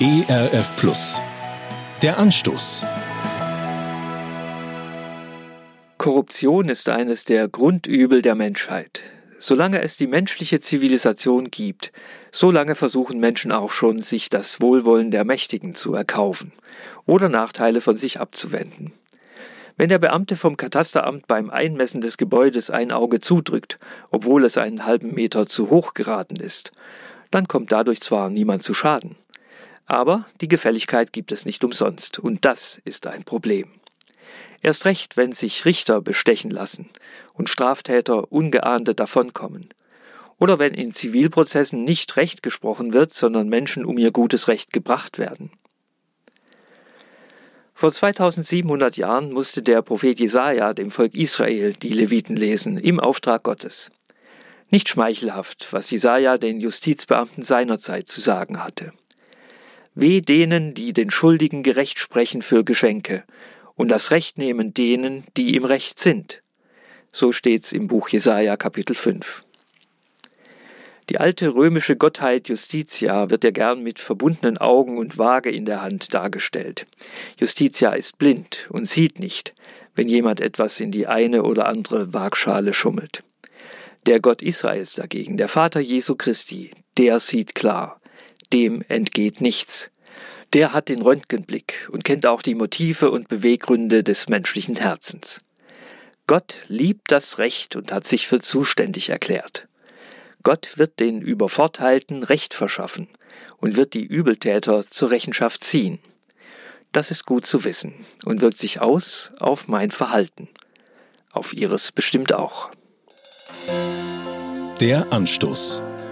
ERF Plus. Der Anstoß. Korruption ist eines der Grundübel der Menschheit. Solange es die menschliche Zivilisation gibt, solange versuchen Menschen auch schon, sich das Wohlwollen der Mächtigen zu erkaufen oder Nachteile von sich abzuwenden. Wenn der Beamte vom Katasteramt beim Einmessen des Gebäudes ein Auge zudrückt, obwohl es einen halben Meter zu hoch geraten ist, dann kommt dadurch zwar niemand zu Schaden, aber die Gefälligkeit gibt es nicht umsonst, und das ist ein Problem. Erst recht, wenn sich Richter bestechen lassen und Straftäter ungeahnte davonkommen. Oder wenn in Zivilprozessen nicht Recht gesprochen wird, sondern Menschen um ihr gutes Recht gebracht werden. Vor 2700 Jahren musste der Prophet Jesaja dem Volk Israel die Leviten lesen, im Auftrag Gottes. Nicht schmeichelhaft, was Jesaja den Justizbeamten seinerzeit zu sagen hatte. Weh denen, die den Schuldigen gerecht sprechen für Geschenke und das Recht nehmen denen, die im Recht sind. So steht's im Buch Jesaja Kapitel 5. Die alte römische Gottheit Justitia wird ja gern mit verbundenen Augen und Waage in der Hand dargestellt. Justitia ist blind und sieht nicht, wenn jemand etwas in die eine oder andere Waagschale schummelt. Der Gott Israels dagegen, der Vater Jesu Christi, der sieht klar dem entgeht nichts. Der hat den Röntgenblick und kennt auch die Motive und Beweggründe des menschlichen Herzens. Gott liebt das Recht und hat sich für zuständig erklärt. Gott wird den Übervorteilten Recht verschaffen und wird die Übeltäter zur Rechenschaft ziehen. Das ist gut zu wissen und wirkt sich aus auf mein Verhalten. Auf Ihres bestimmt auch. Der Anstoß.